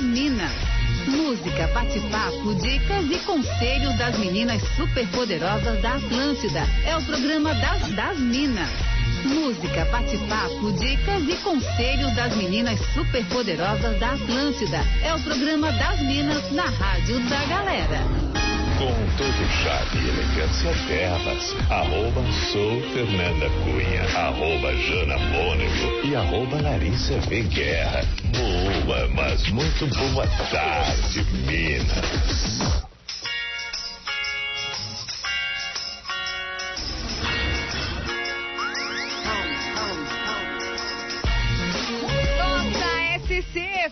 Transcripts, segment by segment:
Minas. Música, bate-papo, dicas e conselhos das meninas superpoderosas da Atlântida. É o programa das, das Minas. Música, bate-papo, dicas e conselhos das meninas superpoderosas da Atlântida. É o programa das Minas na Rádio da Galera com todo charme e elegância delas. Arroba sou Fernanda Cunha, arroba Jana Mônico e arroba Larissa V. Guerra. Boa, mas muito boa tarde, Minas.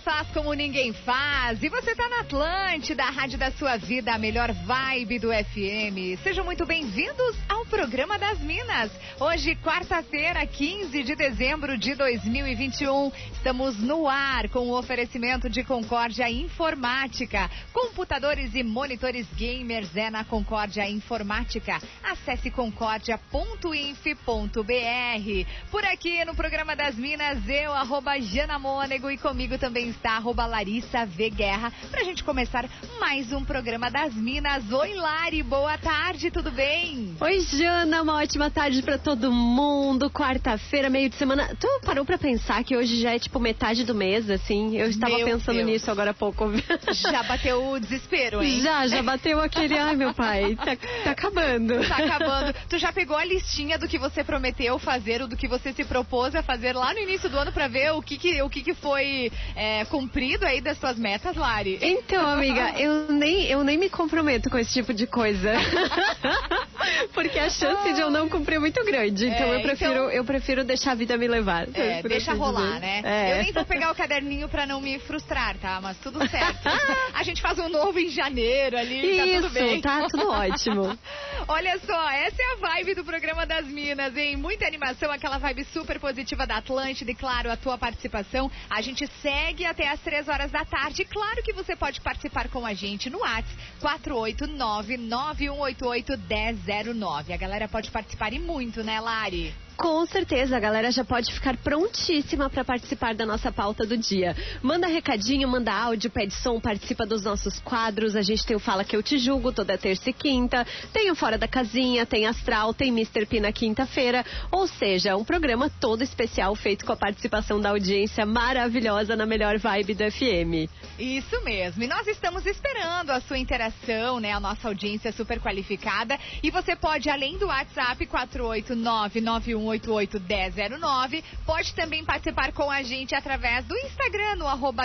Faz como ninguém faz. E você tá na Atlântida, a rádio da sua vida, a melhor vibe do FM. Sejam muito bem-vindos ao programa das Minas. Hoje, quarta-feira, 15 de dezembro de 2021. Estamos no ar com o oferecimento de Concórdia Informática. Computadores e monitores gamers é na Concórdia Informática. Acesse concórdia.inf.br. Por aqui no programa das Minas, eu, arroba Jana Mônego, e comigo também está arroba Larissa V Guerra, pra gente começar mais um programa das Minas. Oi, Lari, boa tarde, tudo bem? Oi, Jana, uma ótima tarde para todo mundo. Quarta-feira, meio de semana. Tu parou pra pensar que hoje já é tipo metade do mês, assim? Eu estava meu pensando Deus. nisso agora há pouco. Já bateu o desespero, hein? Já, já bateu aquele, ai meu pai, tá, tá acabando. Tá acabando. Tu já pegou a listinha do que você prometeu fazer, ou do que você se propôs a fazer lá no início do ano para ver o que que, o que, que foi é, cumprido aí das suas metas, Lari? Então, amiga, eu nem, eu nem me comprometo com esse tipo de coisa. Porque a chance de eu não cumprir é muito grande. Então é, eu prefiro então... eu prefiro deixar a vida me levar. É, deixa assim rolar, dizer. né? É. Eu nem vou pegar o caderninho pra não me frustrar, tá? Mas tudo certo. a gente faz um novo em janeiro ali, Isso, tá tudo bem. tá tudo ótimo. Olha só, essa é a vibe do programa das Minas, hein? Muita animação, aquela vibe super positiva da Atlântida e, claro, a tua participação. A gente segue até às três horas da tarde. Claro que você pode participar com a gente no WhatsApp 489-9188-1009. A galera pode participar e muito, né, Lari? Com certeza, a galera já pode ficar prontíssima para participar da nossa pauta do dia. Manda recadinho, manda áudio, pede som, participa dos nossos quadros. A gente tem o Fala Que Eu Te Julgo toda terça e quinta, tem o Fora da Casinha, tem Astral, tem Mr. P na quinta-feira. Ou seja, um programa todo especial feito com a participação da audiência maravilhosa na melhor vibe do FM. Isso mesmo. E nós estamos esperando a sua interação, né? A nossa audiência super qualificada. E você pode, além do WhatsApp 48991 988-1009. Pode também participar com a gente através do Instagram, no arroba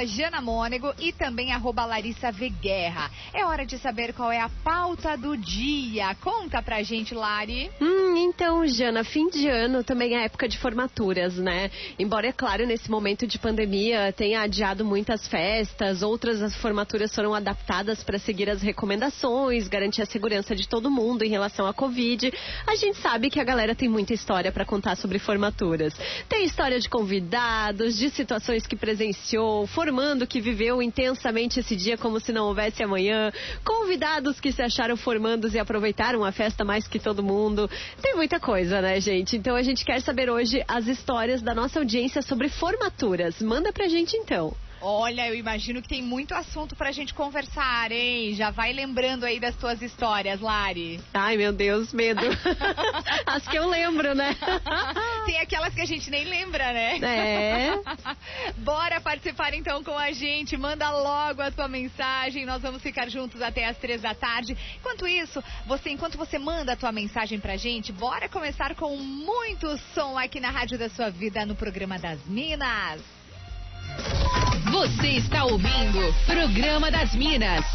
e também arroba Larissa Veguerra. É hora de saber qual é a pauta do dia. Conta pra gente, Lari. Hum, então, Jana, fim de ano também é época de formaturas, né? Embora, é claro, nesse momento de pandemia tenha adiado muitas festas, outras as formaturas foram adaptadas para seguir as recomendações, garantir a segurança de todo mundo em relação à Covid. A gente sabe que a galera tem muita história para contar sobre formaturas. Tem história de convidados, de situações que presenciou, formando que viveu intensamente esse dia como se não houvesse amanhã, convidados que se acharam formandos e aproveitaram a festa mais que todo mundo. Tem muita coisa, né, gente? Então a gente quer saber hoje as histórias da nossa audiência sobre formaturas. Manda pra gente então. Olha, eu imagino que tem muito assunto pra gente conversar, hein? Já vai lembrando aí das tuas histórias, Lari. Ai, meu Deus, medo. As que eu lembro, né? tem aquelas que a gente nem lembra, né? É. Bora participar então com a gente. Manda logo a tua mensagem. Nós vamos ficar juntos até as três da tarde. Enquanto isso, você, enquanto você manda a tua mensagem pra gente, bora começar com muito som aqui na Rádio da Sua Vida no programa das Minas. Você está ouvindo Programa das Minas.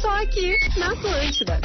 Só aqui na Atlântida.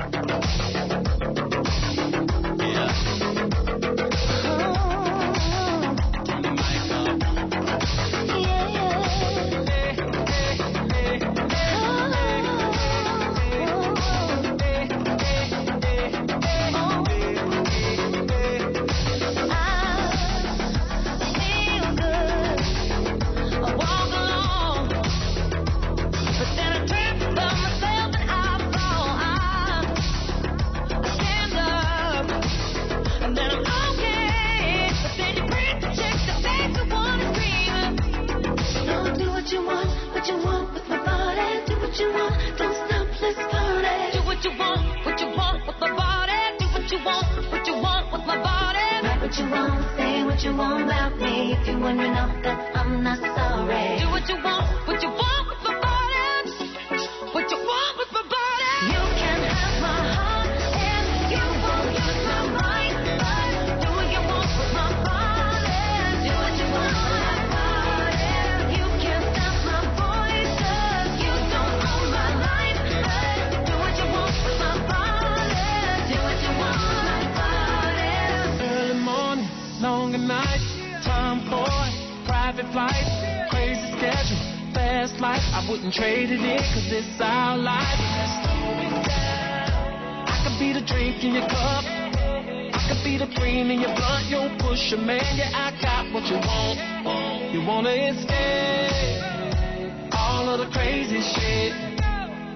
scared. All of the crazy shit.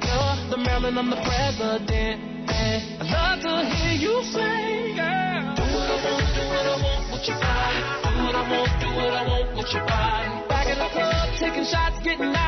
You're the Maryland, I'm the president. I love to hear you say, girl. Do what I want, do what I want with your body. Do what I want, do what I want with your body. Back in the club, taking shots, getting out.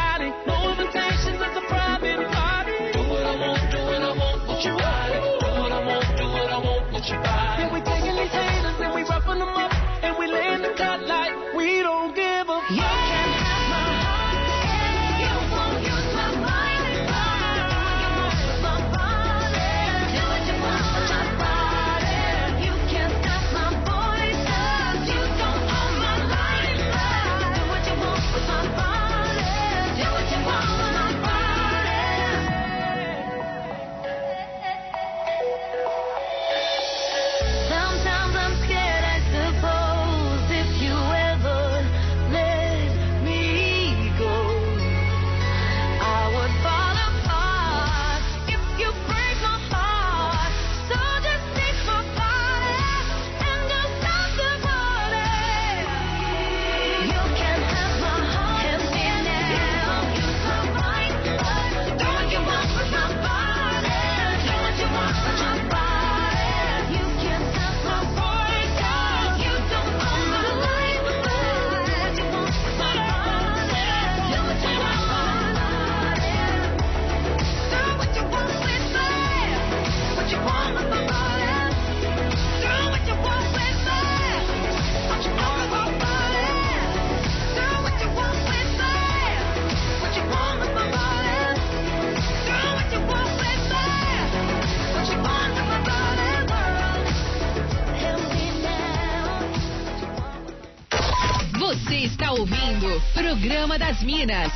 Uma das Minas.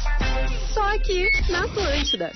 Só aqui na Atlântida.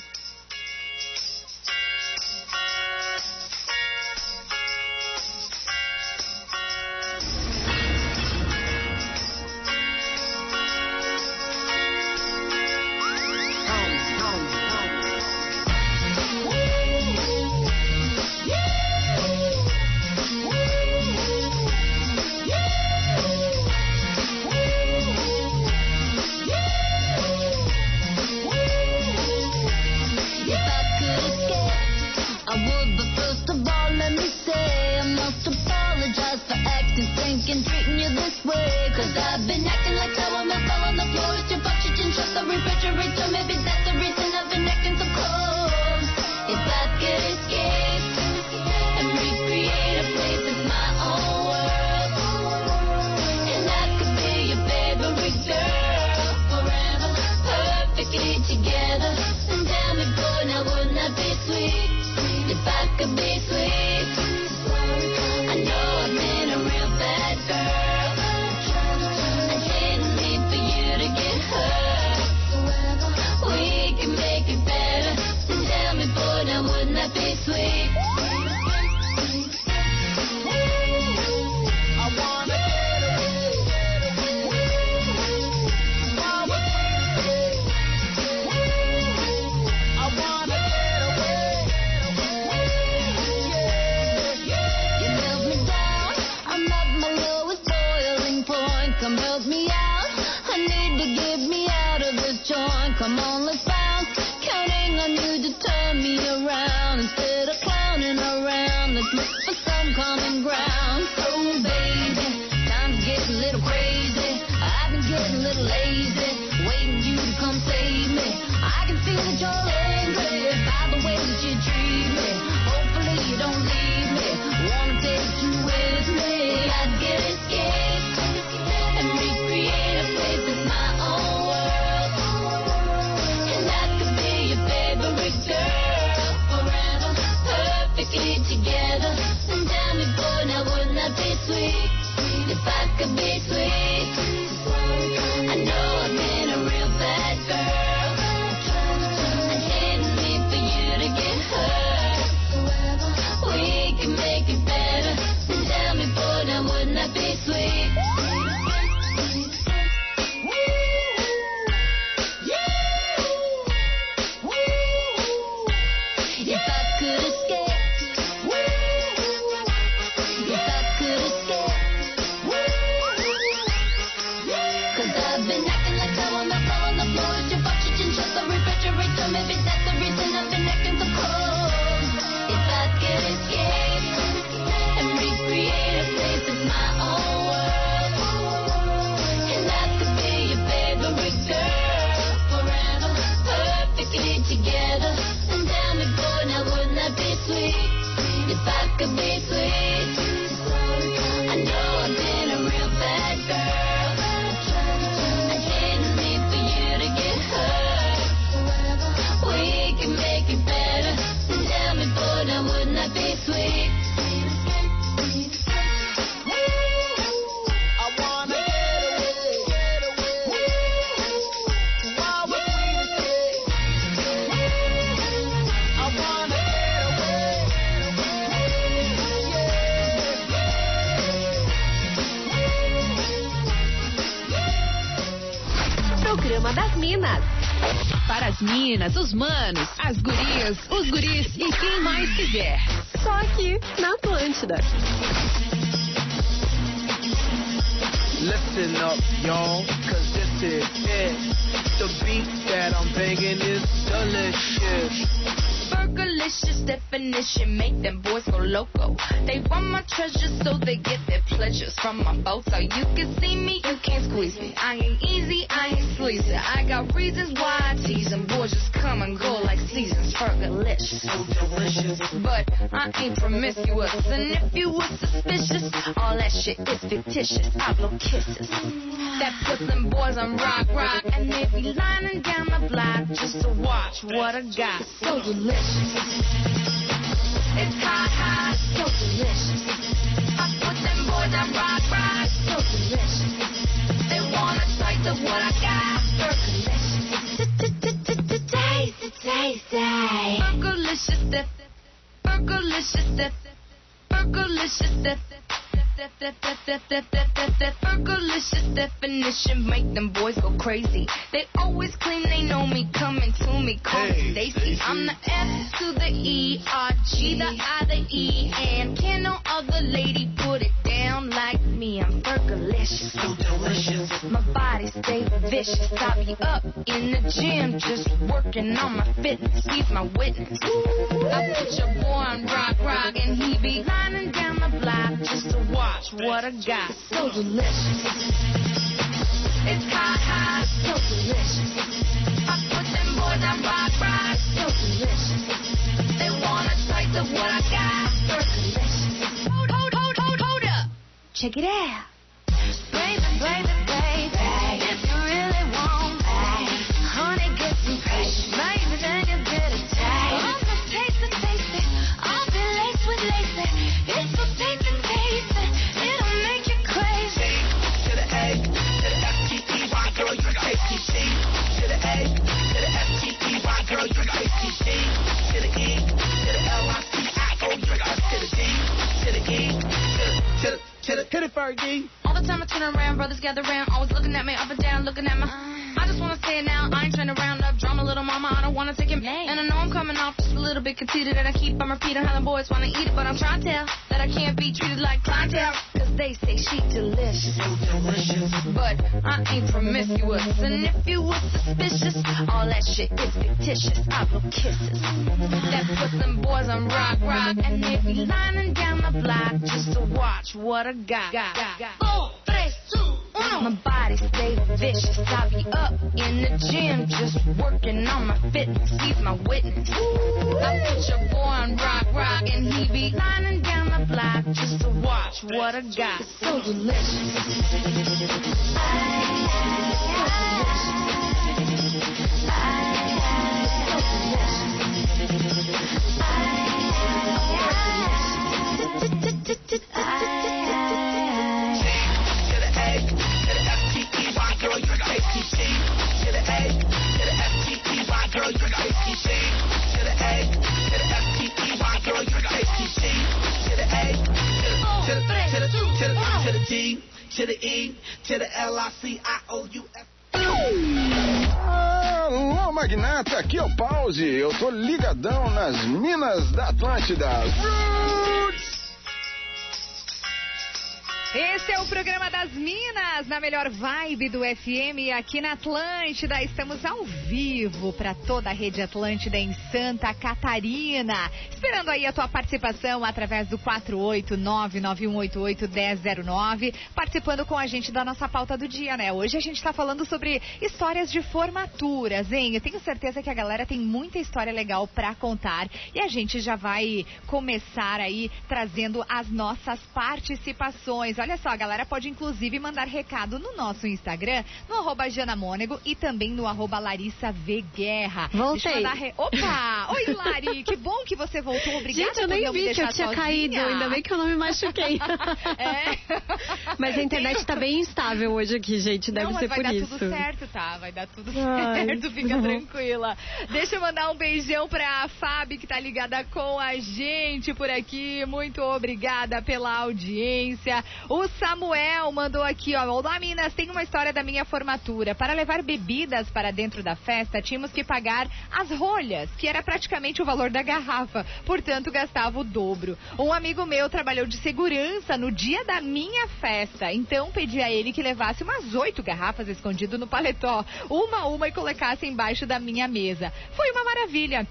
programa das Minas. Para as minas, os manos, as gurias, os guris e quem mais quiser. Só aqui na Atlântida. Listen up, y'all, cause this is it. The beat that I'm banging is delicious. Burgerlicious definition make them boys go loco. They want my treasures so they get their pleasures from my boat. So you can see me, you can't squeeze me. I ain't easy, I ain't sleazy. I got reasons why I tease them. Boys just come and go like seasons. Burgerlicious, so delicious. But I ain't promiscuous. And if you was suspicious, all that shit is fictitious. I blow kisses. That puts them boys on rock, rock. And they be lining down the block just to watch what I got. So delicious. It's hot, hot, so delicious. I put them boys on rock, rock, so delicious. They wanna taste of what I got. Burgerlicious. Taste, taste, taste. Burgerlicious, dip. Burgerlicious, dip. Burgerlicious definition make them boys go crazy. They always claim they know me, coming to me, call me Stacy. I'm the F to the E, R G, the I, the E, and can no other lady put it down like me? I'm Burgerlicious, so delicious. My body stay vicious. I be up in the gym, just working on my fitness. He's my witness. I put your boy on rock, rock, and he be lining down the block just to watch what I got. So delicious. It's hot, hot, so delicious. I put them boys on rock, rock, so delicious. They wanna taste of what I got. Burgerlicious. Hold, hold, hold, hold, hold up. Check it out. Fergie. All the time I turn around, brothers gather around, always looking at me up and down, looking at my. I just wanna say it now, I ain't trying to round up drama, little mama, I don't wanna take it. And I know I'm coming off just a little bit conceited, and I keep on repeating how the boys wanna eat it, but I'm trying to tell that I can't be treated like clientele, cause they say she delicious. But I ain't promiscuous, and if you was suspicious, all that shit is fictitious. I blow kisses. That puts them boys on rock, rock, and they be lining down the block just to watch what I got. Four, tres, two. My body stay vicious. I be up in the gym just working on my fitness. He's my witness. I put your boy on rock, rock, and he be lining down the block just to watch what I got. So delicious. to to E, C I O U. Alô, magnata, aqui é o Pause. Eu tô ligadão nas minas da Atlântida. Roots! Esse é o programa das Minas, na melhor vibe do FM aqui na Atlântida. Estamos ao vivo para toda a rede Atlântida em Santa Catarina. Esperando aí a tua participação através do 48991881009, participando com a gente da nossa pauta do dia, né? Hoje a gente está falando sobre histórias de formaturas, hein? Eu tenho certeza que a galera tem muita história legal para contar e a gente já vai começar aí trazendo as nossas participações. Olha só, a galera pode inclusive mandar recado no nosso Instagram, no arroba Jana Mônego e também no arroba Larissa V Guerra. Voltei. Re... Opa! Oi, Lari! Que bom que você voltou. Obrigada Gente, eu por nem não vi que eu tinha sozinha. caído. Ainda bem que eu não me machuquei. É. Mas a internet tá bem instável hoje aqui, gente. Deve não, ser mas vai por dar isso. tudo certo, tá? Vai dar tudo Ai. certo, fica tranquila. Deixa eu mandar um beijão pra Fábio, que tá ligada com a gente por aqui. Muito obrigada pela audiência. O Samuel mandou aqui, ó. Olá, Minas, tem uma história da minha formatura. Para levar bebidas para dentro da festa, tínhamos que pagar as rolhas, que era praticamente o valor da garrafa. Portanto, gastava o dobro. Um amigo meu trabalhou de segurança no dia da minha festa. Então, pedi a ele que levasse umas oito garrafas escondido no paletó. Uma a uma e colocasse embaixo da minha mesa. Foi uma maravilha.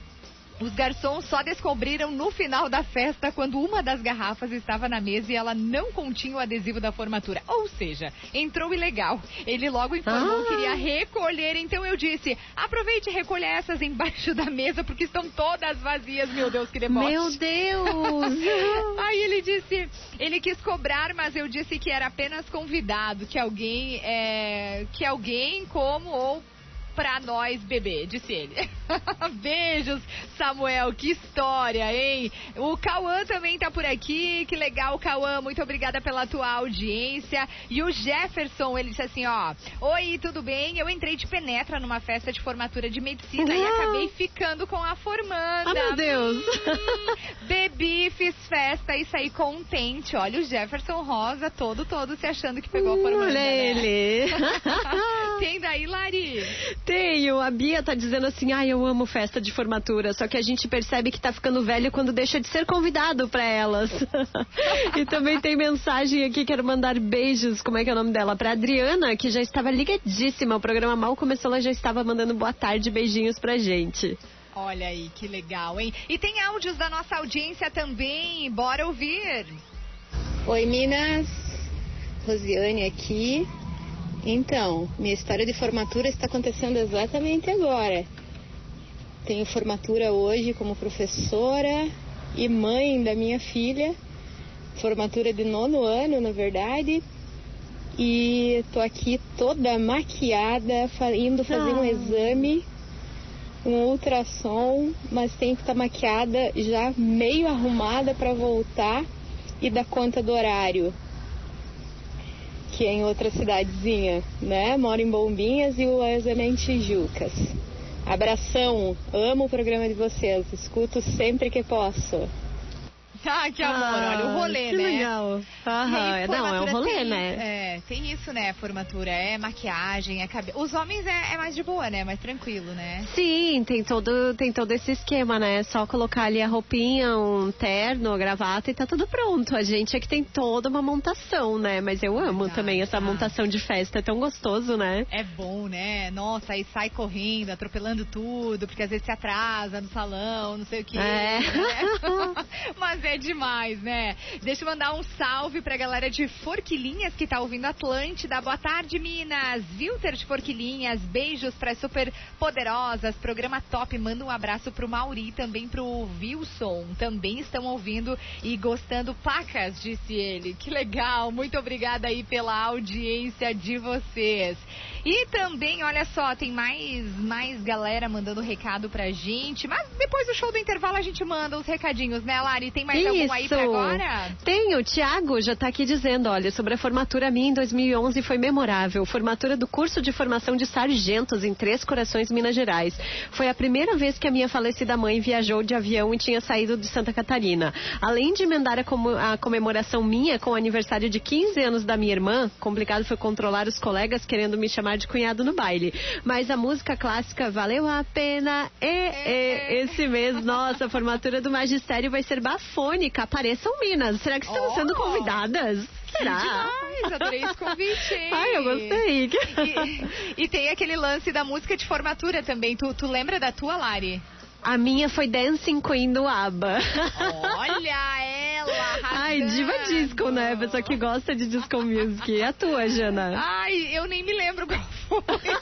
Os garçons só descobriram no final da festa quando uma das garrafas estava na mesa e ela não continha o adesivo da formatura. Ou seja, entrou ilegal. Ele logo informou Ah. que iria recolher, então eu disse: aproveite e recolha essas embaixo da mesa porque estão todas vazias. Meu Deus, que deboche. Meu Deus! Aí ele disse, ele quis cobrar, mas eu disse que era apenas convidado, que alguém, é, que alguém como ou pra nós beber, disse ele. Beijos, Samuel, que história, hein? O Cauã também tá por aqui, que legal, Cauã, muito obrigada pela tua audiência. E o Jefferson, ele disse assim, ó, Oi, tudo bem? Eu entrei de penetra numa festa de formatura de medicina e Ah. acabei ficando com a formanda. Ah, meu Deus! Hum, bebi, fiz festa e saí contente. Olha o Jefferson Rosa todo, todo se achando que pegou a formanda. Olha né? ele! Tem daí, Lari? Tenho. A Bia tá dizendo assim: ai, eu amo festa de formatura. Só que a gente percebe que tá ficando velho quando deixa de ser convidado pra elas. e também tem mensagem aqui, quero mandar beijos. Como é que é o nome dela? Pra Adriana, que já estava ligadíssima. O programa mal começou, ela já estava mandando boa tarde, beijinhos pra gente. Olha aí, que legal, hein? E tem áudios da nossa audiência também. Bora ouvir. Oi, Minas. Rosiane aqui. Então, minha história de formatura está acontecendo exatamente agora. Tenho formatura hoje como professora e mãe da minha filha. Formatura de nono ano, na verdade. E tô aqui toda maquiada, indo fazer um Ah. exame, um ultrassom, mas tenho que estar maquiada já meio arrumada para voltar e dar conta do horário. Que em outra cidadezinha, né? Moro em Bombinhas e o exame é em Tijucas. Abração, amo o programa de vocês, escuto sempre que posso. Ah, que amor, Ah, olha o rolê, que né? legal. Aham, aí, não, é um rolê, tem, né? É, tem isso, né? Formatura é maquiagem, é cabelo. Os homens é, é mais de boa, né? Mais tranquilo, né? Sim, tem todo, tem todo esse esquema, né? Só colocar ali a roupinha, um terno, a gravata e tá tudo pronto. A gente é que tem toda uma montação, né? Mas eu amo também essa ah. montação de festa, é tão gostoso, né? É bom, né? Nossa, aí sai correndo, atropelando tudo, porque às vezes se atrasa no salão, não sei o que. É. Mas é demais, né? Deixa eu mandar um salve pra galera de Forquilinhas que tá ouvindo Atlântida. Boa tarde, Minas. Wilter de Forquilinhas, beijos pra super poderosas. Programa top. Manda um abraço pro Mauri, também pro Wilson. Também estão ouvindo e gostando. Pacas, disse ele. Que legal. Muito obrigada aí pela audiência de vocês. E também, olha só, tem mais, mais galera mandando recado pra gente. Mas depois do show do intervalo a gente manda os recadinhos, né, Lari? Tem mais algum aí pra agora? Tem, o Tiago já tá aqui dizendo, olha, sobre a formatura minha em 2011 foi memorável. Formatura do curso de formação de sargentos em Três Corações, Minas Gerais. Foi a primeira vez que a minha falecida mãe viajou de avião e tinha saído de Santa Catarina. Além de emendar a, como- a comemoração minha com o aniversário de 15 anos da minha irmã, complicado foi controlar os colegas querendo me chamar de cunhado no baile. Mas a música clássica valeu a pena. E, e, esse mês, nossa, a formatura do magistério vai ser bafônica. Apareçam Minas. Será que estamos Oh! sendo convidadas? Será? Demais, adorei esse convite, hein? Ai, eu gostei. E, e tem aquele lance da música de formatura também. Tu, tu lembra da tua, Lari? A minha foi Dancing Queen do ABBA. Olha ela! Ai, diva arrasando. disco, né? Pessoa que gosta de disco music. E a tua, Jana? Ai, eu nem me lembro qual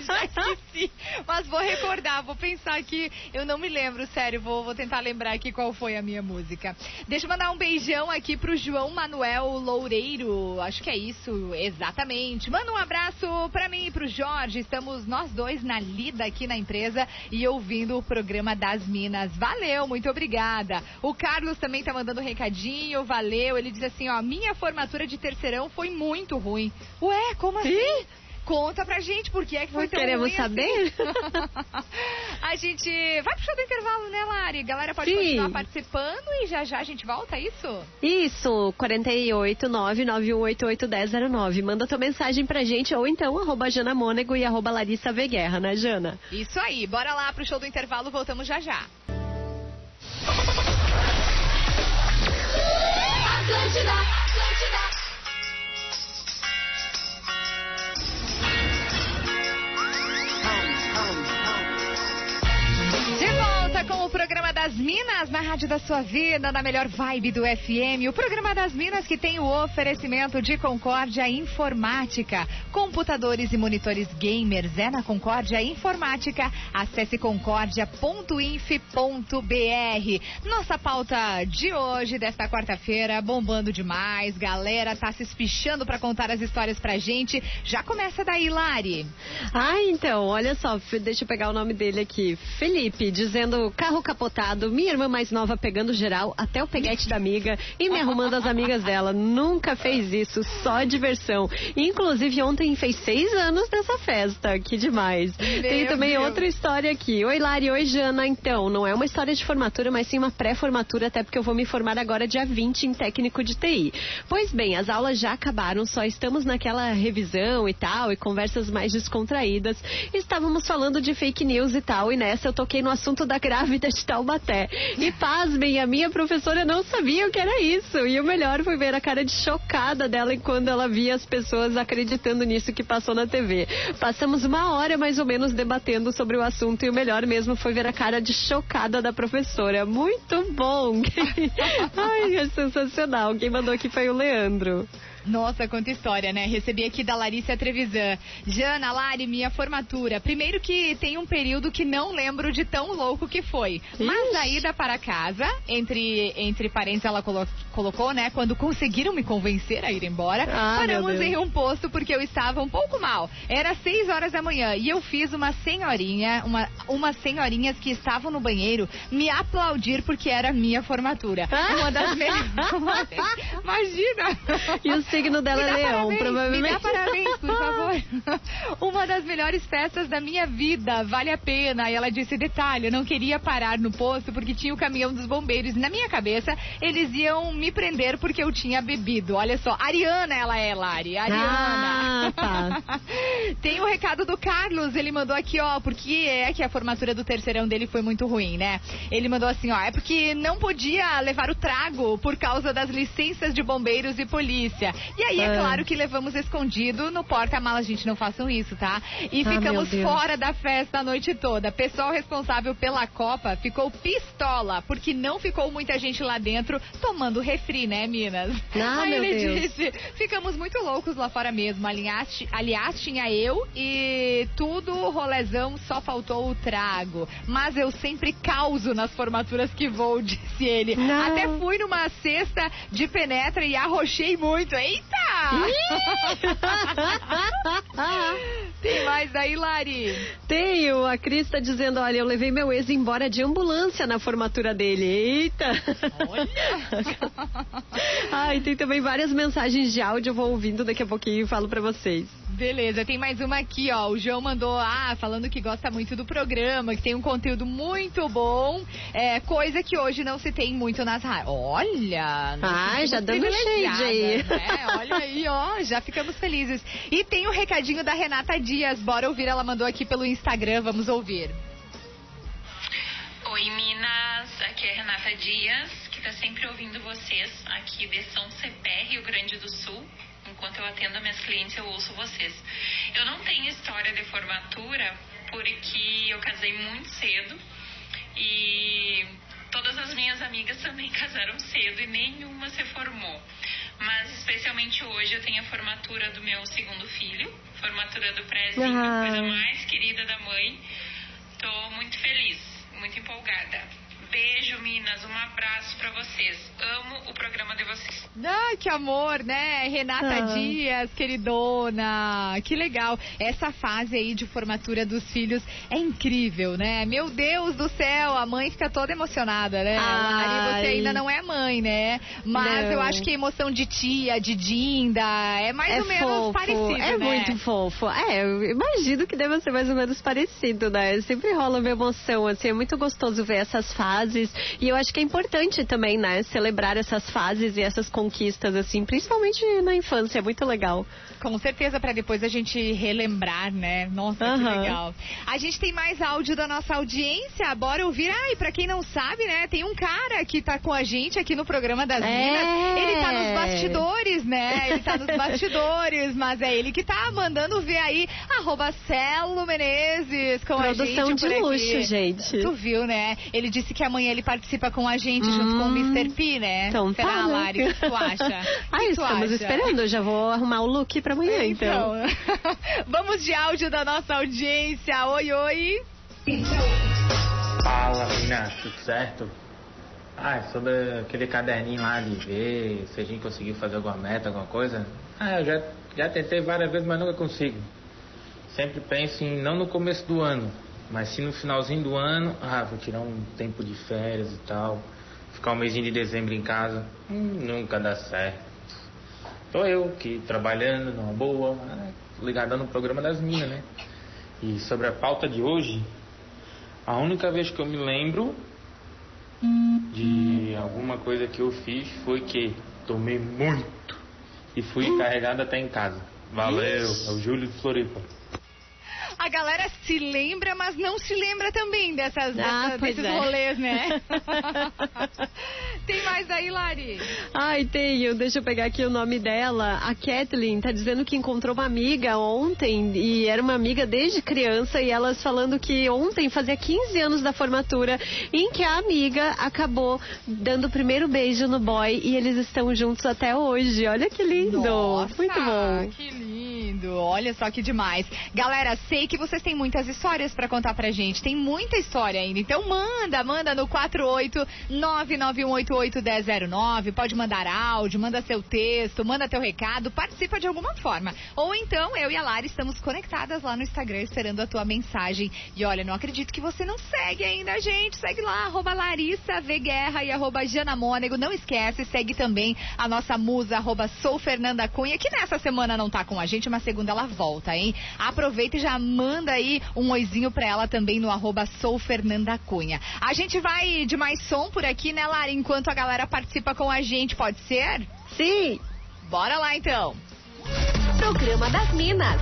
já esqueci. Mas vou recordar, vou pensar aqui. Eu não me lembro, sério, vou, vou tentar lembrar aqui qual foi a minha música. Deixa eu mandar um beijão aqui pro João Manuel Loureiro. Acho que é isso, exatamente. Manda um abraço pra mim e pro Jorge. Estamos nós dois na lida aqui na empresa e ouvindo o programa das Minas. Valeu, muito obrigada. O Carlos também tá mandando um recadinho, valeu. Ele diz assim, ó, minha formatura de terceirão foi muito ruim. Ué, como assim? Conta pra gente por que é que foi tão Queremos ruim saber? assim. a gente vai pro show do intervalo, né, Lari? Galera pode Sim. continuar participando e já já a gente volta, é isso? Isso, 48 991881009. Manda tua mensagem pra gente ou então arroba Jana Mônego e arroba Larissa V. Guerra, né, Jana? Isso aí, bora lá pro show do intervalo, voltamos já já. Atlântida, Atlântida. Volta com o programa das Minas na Rádio da Sua Vida, na melhor vibe do FM. O programa das Minas que tem o oferecimento de Concórdia Informática. Computadores e monitores gamers é na Concórdia Informática. Acesse concórdia.inf.br. Nossa pauta de hoje, desta quarta-feira, bombando demais. Galera tá se espichando para contar as histórias pra gente. Já começa daí, Lari. Ah, então, olha só, deixa eu pegar o nome dele aqui. Felipe, dizendo carro capotado, minha irmã mais nova pegando geral, até o peguete da amiga e me arrumando as amigas dela. Nunca fez isso, só diversão. Inclusive, ontem fez seis anos dessa festa, que demais. Tem também Deus. outra história aqui. Oi, Lari, oi, Jana. Então, não é uma história de formatura, mas sim uma pré-formatura, até porque eu vou me formar agora dia 20 em técnico de TI. Pois bem, as aulas já acabaram, só estamos naquela revisão e tal, e conversas mais descontraídas. Estávamos falando de fake news e tal, e nessa eu toquei no assunto da grávida de Taubaté. E pasmem, a minha professora não sabia o que era isso. E o melhor foi ver a cara de chocada dela quando ela via as pessoas acreditando nisso que passou na TV. Passamos uma hora mais ou menos debatendo sobre o assunto e o melhor mesmo foi ver a cara de chocada da professora. Muito bom! Ai, é sensacional. Quem mandou aqui foi o Leandro. Nossa, quanta história, né? Recebi aqui da Larissa Trevisan. Jana, Lari, minha formatura. Primeiro que tem um período que não lembro de tão louco que foi. Mas a ida para casa, entre, entre parênteses, ela colo- colocou, né? Quando conseguiram me convencer a ir embora, Ah, paramos em um posto porque eu estava um pouco mal. Era seis horas da manhã e eu fiz uma senhorinha, uma, umas senhorinhas que estavam no banheiro me aplaudir porque era minha formatura. Uma das melhores. Imagina! E signo dela é leão, parabéns, provavelmente. Me dá parabéns, por favor. Uma das melhores festas da minha vida, vale a pena. E ela disse, detalhe, eu não queria parar no posto porque tinha o caminhão dos bombeiros. Na minha cabeça, eles iam me prender porque eu tinha bebido. Olha só, Ariana ela é, Lari. Ariana. Ah, tá. Tem o recado do Carlos, ele mandou aqui, ó, porque é que a formatura do terceirão dele foi muito ruim, né? Ele mandou assim, ó, é porque não podia levar o trago por causa das licenças de bombeiros e polícia. E aí, é claro que levamos escondido no porta-malas, gente, não façam isso, tá? E Ah, ficamos fora da festa a noite toda. Pessoal responsável pela Copa ficou pistola, porque não ficou muita gente lá dentro tomando refri, né, Minas? Ah, aí meu ele Deus. disse, ficamos muito loucos lá fora mesmo. Aliás, aliás, tinha eu e tudo rolezão, só faltou o trago. Mas eu sempre causo nas formaturas que vou, disse ele. Não. Até fui numa cesta de penetra e arrochei muito. Eita! Tem mais aí, Lari? Tenho, a Cris tá dizendo, olha, eu levei meu ex embora de ambulância na formatura dele. Eita! Olha! Ai, tem também várias mensagens de áudio, eu vou ouvindo daqui a pouquinho e falo pra vocês. Beleza, tem mais uma aqui, ó. O João mandou, ah, falando que gosta muito do programa, que tem um conteúdo muito bom, é, coisa que hoje não se tem muito nas rádios. Olha! Ai, sentimos já dando shade aí. né? Olha aí, ó, já ficamos felizes. E tem o recadinho da Renata Dias, bora ouvir, ela mandou aqui pelo Instagram, vamos ouvir. Oi, Minas. Aqui é Renata Dias, que está sempre ouvindo vocês aqui de São Cepé, Rio Grande do Sul. Enquanto eu atendo minhas clientes, eu ouço vocês. Eu não tenho história de formatura porque eu casei muito cedo e todas as minhas amigas também casaram cedo e nenhuma se formou. Mas especialmente hoje eu tenho a formatura do meu segundo filho, formatura do prézinho, Ah. coisa mais querida da mãe. Tô muito feliz, muito empolgada. Beijo, Minas, um abraço pra vocês. Amo o programa de vocês. Ai, que amor, né? Renata Ah. Dias, queridona. Que legal. Essa fase aí de formatura dos filhos é incrível, né? Meu Deus do céu, a mãe fica toda emocionada, né? Lari, você Ai. ainda não é mãe, né? Mas Não. eu acho que a emoção de tia, de Dinda, é mais é ou menos fofo, parecido, é né? muito fofo. É, eu imagino que deva ser mais ou menos parecido, né? Sempre rola uma emoção, assim, é muito gostoso ver essas fases. E eu acho que é importante também, né, celebrar essas fases e essas conquistas, assim, principalmente na infância, é muito legal. Com certeza, pra depois a gente relembrar, né? Nossa, que Aham. legal. A gente tem mais áudio da nossa audiência. Bora ouvir. Ai, pra quem não sabe, né? Tem um cara que tá com a gente aqui no programa das É. Minas. Ele tá nos bastidores, né? Ele tá nos bastidores, mas é ele que tá mandando ver aí. Arroba Celo Menezes com a gente. Produção de luxo, gente. Tu viu, né? Ele disse que amanhã ele participa com a gente junto com o Hum. Mr. P, né? Então Será, tá, né? Lari? O que tu acha? Que tu estamos acha? esperando, eu já vou arrumar o look pra amanhã, então. Então, vamos de áudio da nossa audiência. Oi, oi. Fala, meninas, tudo certo? Ah, é sobre aquele caderninho lá de ver se a gente conseguiu fazer alguma meta, alguma coisa. Ah, eu já, já tentei várias vezes, mas nunca consigo. Sempre penso em não no começo do ano, mas sim no finalzinho do ano. Ah, vou tirar um tempo de férias e tal. Ficar um mêsinho de dezembro em casa. Hum, nunca dá certo. Tô eu aqui trabalhando numa boa, ah, ligadão no programa das minas, né? E sobre a pauta de hoje, a única vez que eu me lembro de alguma coisa que eu fiz foi que tomei muito e fui carregado até em casa. Valeu, é o Júlio de Floripa. A galera se lembra, mas não se lembra também dessas, Ah, desses é. rolês, né? Tem mais aí, Lari? Ai, tenho. Deixa eu pegar aqui o nome dela. A Kathleen tá dizendo que encontrou uma amiga ontem e era uma amiga desde criança e elas falando que ontem fazia 15 anos da formatura em que a amiga acabou dando o primeiro beijo no boy e eles estão juntos até hoje. Olha que lindo. Nossa, Muito bom. Que lindo. Olha só que demais. Galera, sei que vocês têm muitas histórias pra contar pra gente. Tem muita história ainda. Então manda, manda no 48991881009. Pode mandar áudio, manda seu texto, manda teu recado, participa de alguma forma. Ou então eu e a Lara estamos conectadas lá no Instagram esperando a tua mensagem. E olha, não acredito que você não segue ainda a gente. Segue lá, arroba Larissa V Guerra e arroba Jana Mônego. Não esquece, segue também a nossa musa, arroba Sou Fernanda Cunha, que nessa semana não tá com a gente, mas segunda ela volta, hein? Aproveita e já manda aí um oizinho pra ela também no arroba Sou Fernanda Cunha. A gente vai de mais som por aqui, né, Lara? Enquanto a galera participa com a gente, pode ser? Sim. Bora lá então. Programa das Minas.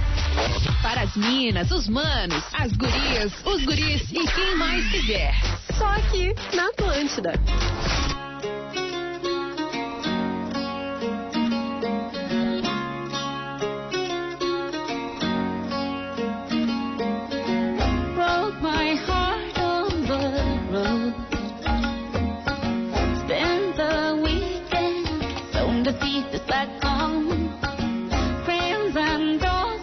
Para as minas, os manos, as gurias, os guris e quem mais quiser. Só aqui na Atlântida. just like on friends and doors.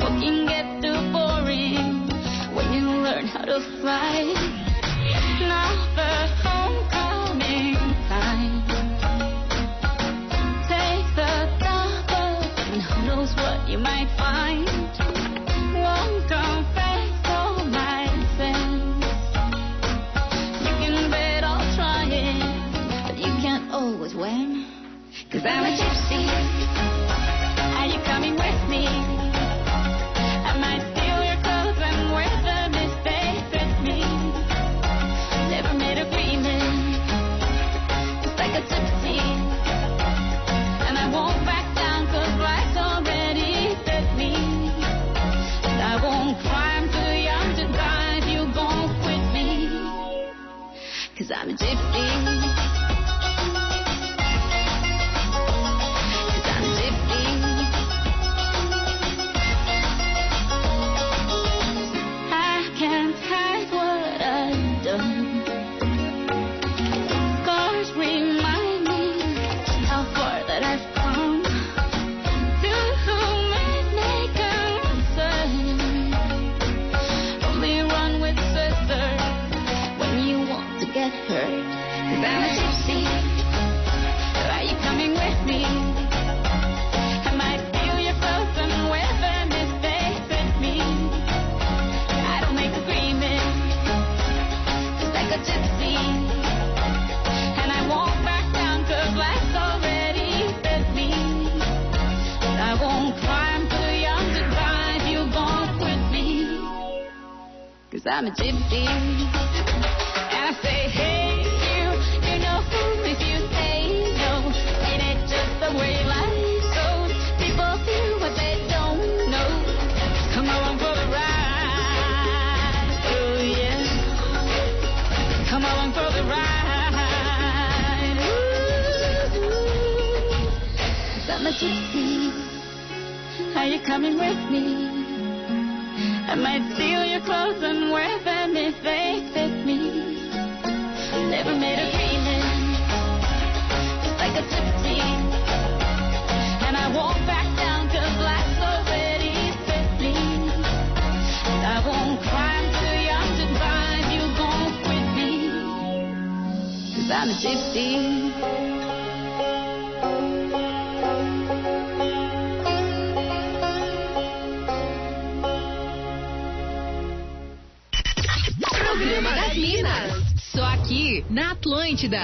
Walking gets too boring when you learn how to fly. Cause I'm a gypsy. Are you coming with me? I might feel your. I don't make agreements. Just like a gypsy. And I won't back life's already me. And I won't too young to if you I'm a gypsy. A gypsy. Are you coming with me? I might steal your clothes and wear them if they fit me. Never made agreement, just like a gypsy. And I won't back down cause life's already fit me. And I won't cry, I'm too young to drive, you gon' quit me. Cause I'm a gypsy. Programa das Minas. Só aqui na Atlântida.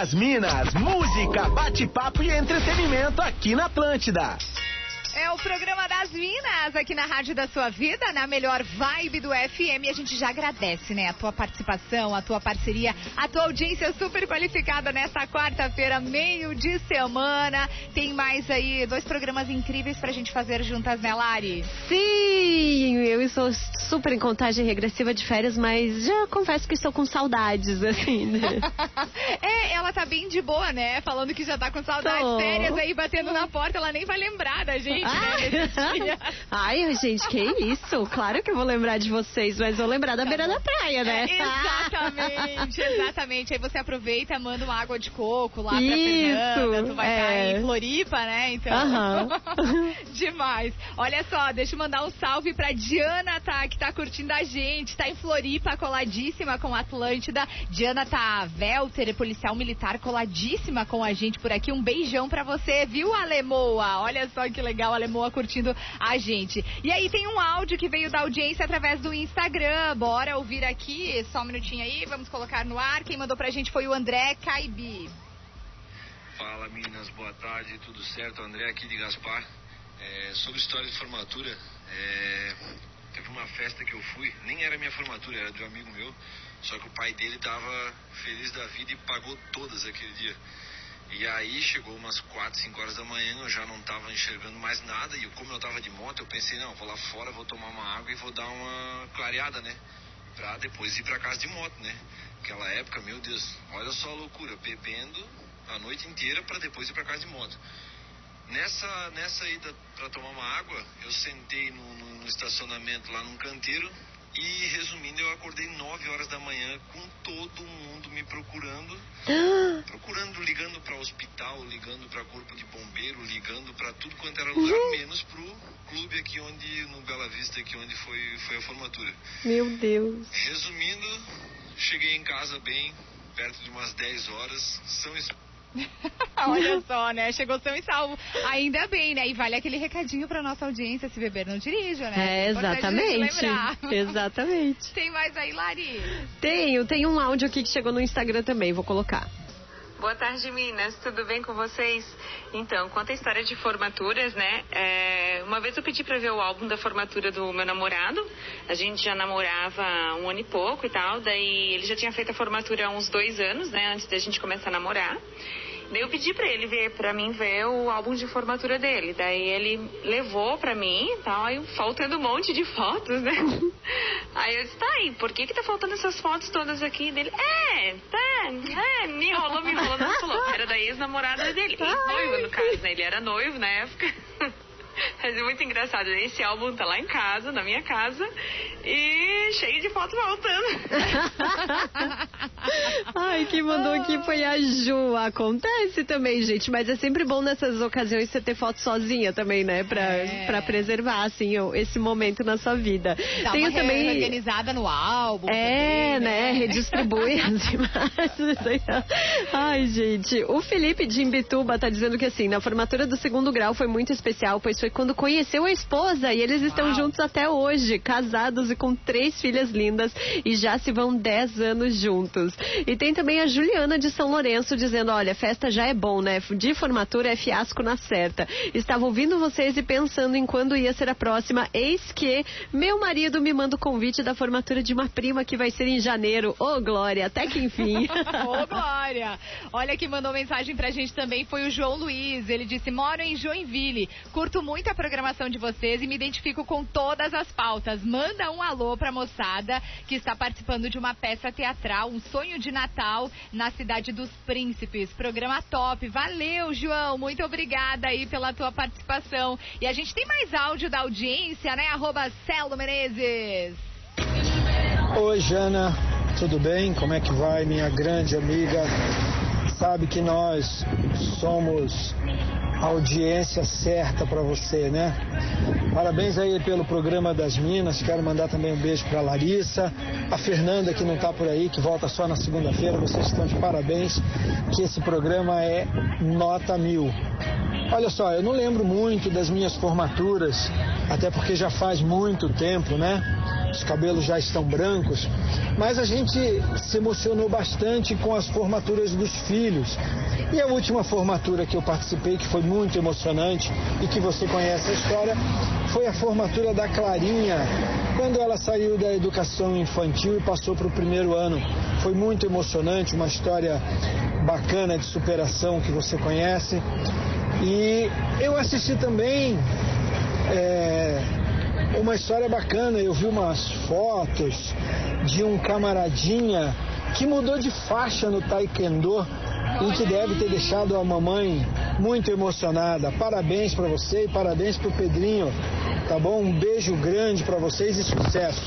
Das Minas, música, bate-papo e entretenimento aqui na Atlântida. É o programa das Minas aqui na Rádio da Sua Vida, na melhor vibe do FM. A gente já agradece, né, a tua participação, a tua parceria, a tua audiência super qualificada nessa quarta-feira, meio de semana. Tem mais aí dois programas incríveis pra gente fazer juntas, né, Lari? Sim, eu estou super em contagem regressiva de férias, mas já confesso que estou com saudades, assim, né? é, ela tá bem de boa, né? Falando que já tá com saudades, Tô. férias aí batendo na porta, ela nem vai lembrar da gente, né? Ai, gente, que isso? Claro que eu vou lembrar de vocês, mas vou lembrar da beira da praia, né? É, exatamente, exatamente. Aí você aproveita, manda uma água de coco lá pra Isso, Fernanda. Tu vai estar é. em Floripa, né? Então. Aham. Demais. Olha só, deixa eu mandar um salve pra Diana, tá? Que tá curtindo a gente. Tá em Floripa, coladíssima com a Atlântida. Diana tá Welter, policial militar, coladíssima com a gente por aqui. Um beijão pra você, viu, Alemoa? Olha só que legal, Alemoa curtindo a gente. E aí tem um áudio que veio da audiência através do Instagram. Bora ouvir aqui, só um minutinho aí, vamos colocar no ar. Quem mandou pra gente foi o André Caibi. Fala meninas, boa tarde, tudo certo? André aqui de Gaspar. É, sobre história de formatura, é, teve uma festa que eu fui, nem era minha formatura, era de um amigo meu, só que o pai dele tava feliz da vida e pagou todas aquele dia. E aí chegou umas 4, 5 horas da manhã, eu já não tava enxergando mais nada, e como eu tava de moto, eu pensei, não, vou lá fora, vou tomar uma água e vou dar uma clareada, né? Pra depois ir pra casa de moto, né? Aquela época, meu Deus, olha só a loucura, bebendo a noite inteira para depois ir para casa de moto. Nessa, nessa ida para tomar uma água, eu sentei no, no- no estacionamento lá num canteiro e, resumindo, eu acordei 9 horas da manhã com todo mundo me procurando, procurando, ligando para hospital, ligando para corpo de bombeiro, ligando para tudo quanto era lugar, menos pro clube aqui onde, no Bela Vista, aqui onde foi, foi a formatura. Meu Deus. Resumindo, cheguei em casa bem, perto de umas 10 horas, são Olha só, né? Chegou são e salvo. Ainda bem, né? E vale aquele recadinho pra nossa audiência, se beber não dirija, né? É, gente exatamente. Exatamente. Tem mais aí, Lari? Tenho, tem um áudio aqui que chegou no Instagram também, vou colocar. Boa tarde, Minas. Tudo bem com vocês? Então, conta a história de formaturas, né? É, uma vez eu pedi pra ver o álbum da formatura do meu namorado. A gente já namorava um ano e pouco e tal. Daí ele já tinha feito a formatura há uns dois anos, né? Antes da gente começar a namorar. Daí eu pedi pra ele ver, pra mim ver o álbum de formatura dele. Daí ele levou pra mim e tal, aí faltando um monte de fotos, né? Aí eu disse, tá aí, por que que tá faltando essas fotos todas aqui dele? É, tá, é, me enrolou, me enrolou, não falou. Era da ex-namorada dele, ex-noivo no caso, né? Ele era noivo na época. Mas é muito engraçado. Esse álbum tá lá em casa, na minha casa, e cheio de foto faltando. Ai, quem mandou aqui foi a Ju. Acontece também, gente, mas é sempre bom nessas ocasiões você ter foto sozinha também, né? Pra, É. pra preservar, assim, esse momento na sua vida. Dá Tenho uma também. organizada no álbum. É, também, né? Redistribui as imagens. Ai, gente. O Felipe de Imbituba tá dizendo que assim, na formatura do segundo grau foi muito especial, pois foi quando conheceu a esposa e eles estão juntos até hoje, casados e com três filhas lindas e já se vão 10 anos juntos. E tem também a Juliana de São Lourenço dizendo: olha, festa já é bom, né? De formatura é fiasco na certa. Estava ouvindo vocês e pensando em quando ia ser a próxima. Eis que meu marido me manda o convite da formatura de uma prima que vai ser em janeiro. Ô, Glória, até que enfim. Ô, Glória! Olha quem mandou mensagem pra gente também foi o João Luiz. Ele disse: Moro em Joinville. Curto muito a programação de vocês e me identifico com todas as pautas. Manda um alô pra moçada que está participando de uma peça teatral, Um Sonho de Natal, na cidade dos Príncipes. Programa top. Valeu, João. Muito obrigada aí pela tua participação. E a gente tem mais áudio da audiência, né? Arroba Celo Menezes. Oi, Jana, tudo bem? Como é que vai, minha grande amiga? Sabe que nós somos audiência certa para você, né? Parabéns aí pelo programa das Minas. Quero mandar também um beijo para Larissa, a Fernanda que não tá por aí, que volta só na segunda-feira. Vocês estão de parabéns, que esse programa é nota mil. Olha só, eu não lembro muito das minhas formaturas, até porque já faz muito tempo, né? os cabelos já estão brancos, mas a gente se emocionou bastante com as formaturas dos filhos. E a última formatura que eu participei, que foi muito emocionante e que você conhece a história, foi a formatura da Clarinha, quando ela saiu da educação infantil e passou para o primeiro ano. Foi muito emocionante, uma história bacana de superação que você conhece. E eu assisti também é, uma história bacana, eu vi umas fotos de um camaradinha que mudou de faixa no taekwondo e que deve ter deixado a mamãe muito emocionada. Parabéns para você e parabéns pro Pedrinho, tá bom? Um beijo grande para vocês e sucesso.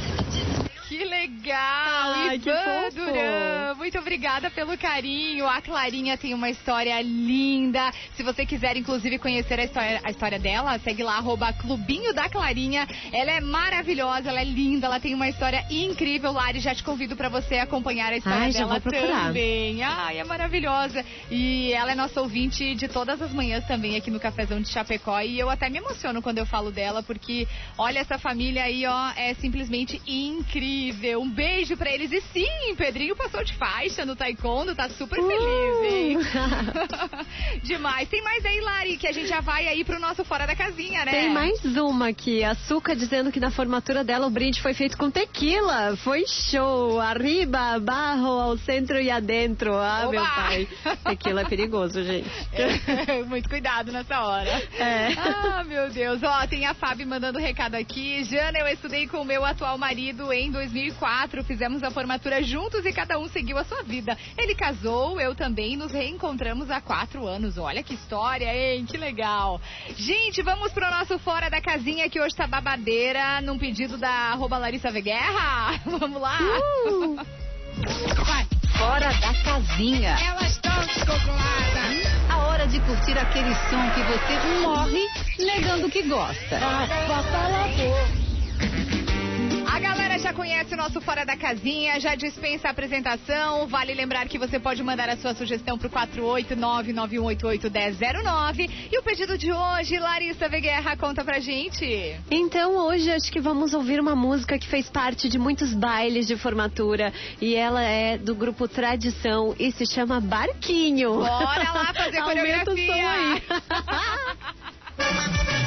Que legal! Ai, que Ivan fofo. Duran, muito obrigada pelo carinho. A Clarinha tem uma história linda. Se você quiser, inclusive, conhecer a história, a história dela, segue lá, arroba Clubinho da Clarinha. Ela é maravilhosa, ela é linda, ela tem uma história incrível. Lari, já te convido para você acompanhar a história Ai, dela também. Ai, é maravilhosa. E ela é nossa ouvinte de todas as manhãs também aqui no Cafezão de Chapecó. E eu até me emociono quando eu falo dela, porque olha essa família aí, ó, é simplesmente incrível. Um beijo pra eles. E sim, Pedrinho passou de faixa no taekwondo, tá super Uh! feliz, hein? Demais. Tem mais aí, Lari, que a gente já vai aí pro nosso Fora da Casinha, né? Tem mais uma aqui. A Suca dizendo que na formatura dela o brinde foi feito com tequila. Foi show. Arriba, barro, ao centro e adentro. Ah, Oba! meu pai. Tequila é perigoso, gente. É, muito cuidado nessa hora. É. Ah, meu Deus. Ó, tem a Fábio mandando recado aqui. Jana, eu estudei com o meu atual marido em 2004. Fizemos a formatura juntos e cada um seguiu a sua vida. Ele casou, eu também. Nos reencontramos há quatro anos. Olha que história, hein? Que legal. Gente, vamos pro nosso Fora da Casinha, que hoje tá babadeira, num pedido da arroba Larissa Veguerra. Vamos lá. Uh! Vai. Fora da casinha. Elas estão descontroladas. A hora de curtir aquele som que você morre negando que gosta. A galera já conhece o nosso Fora da Casinha, já dispensa a apresentação. Vale lembrar que você pode mandar a sua sugestão pro 489-9188-1009. E o pedido de hoje, Larissa Veguerra, conta pra gente. Então hoje acho que vamos ouvir uma música que fez parte de muitos bailes de formatura e ela é do grupo Tradição e se chama Barquinho. Bora lá fazer Aumenta o som coreografia. aí.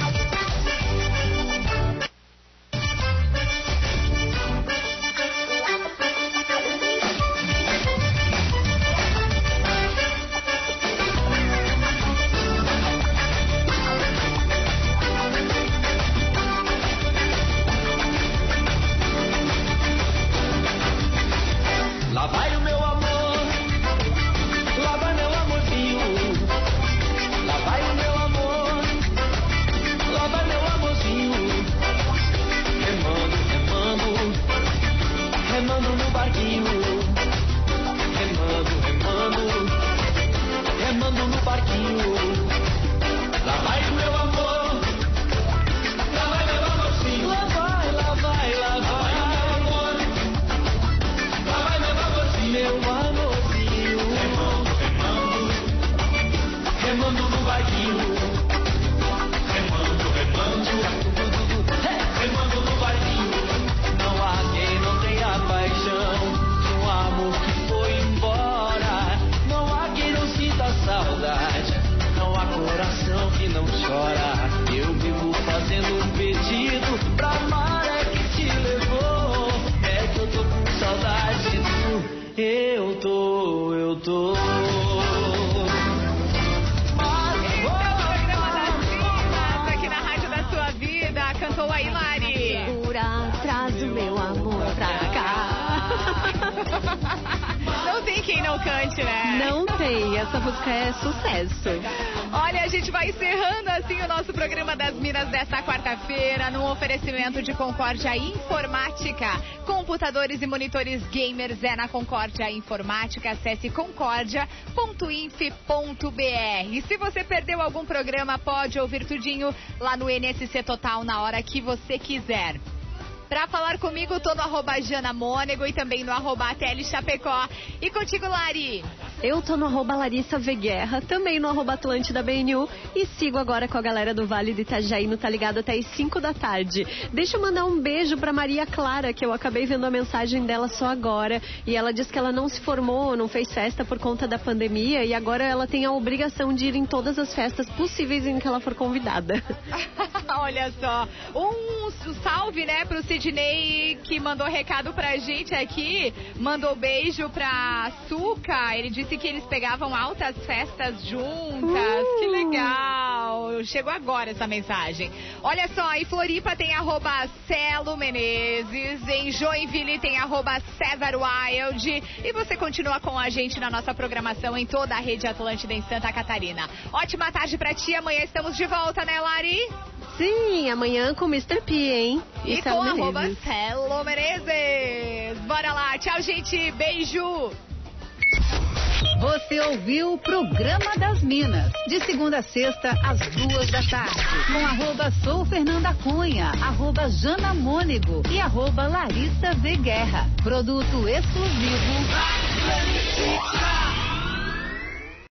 Concórdia Informática. Computadores e monitores gamers é na Concórdia Informática. Acesse concórdia.inf.br. E se você perdeu algum programa, pode ouvir tudinho lá no NSC Total na hora que você quiser. Pra falar comigo, tô no arroba Jana Mônego e também no arroba Chapecó. E contigo, Lari. Eu tô no arroba Larissa Veguerra, também no arroba Atlântida BNU e sigo agora com a galera do Vale do Itajaí no Tá Ligado até as 5 da tarde. Deixa eu mandar um beijo pra Maria Clara, que eu acabei vendo a mensagem dela só agora. E ela disse que ela não se formou, não fez festa por conta da pandemia e agora ela tem a obrigação de ir em todas as festas possíveis em que ela for convidada. Olha só, um salve, né, pro Sidney que mandou recado pra gente aqui, mandou beijo pra Açúcar, ele disse que eles pegavam altas festas juntas, Uh. que legal, chegou agora essa mensagem. Olha só, em Floripa tem arroba Celo Menezes, em Joinville tem arroba César Wild, e você continua com a gente na nossa programação em toda a rede Atlântida em Santa Catarina. Ótima tarde pra ti, amanhã estamos de volta, né, Lari? Sim, amanhã com o Mr. P, hein? E, Celo com Menezes. arroba Celo Menezes. Bora lá, tchau, gente. Beijo. Você ouviu o Programa das Minas, de segunda a sexta, às duas da tarde, com arroba Sou Fernanda Cunha, arroba Jana Mônego e arroba Larissa V. Guerra. Produto exclusivo. Atlântica.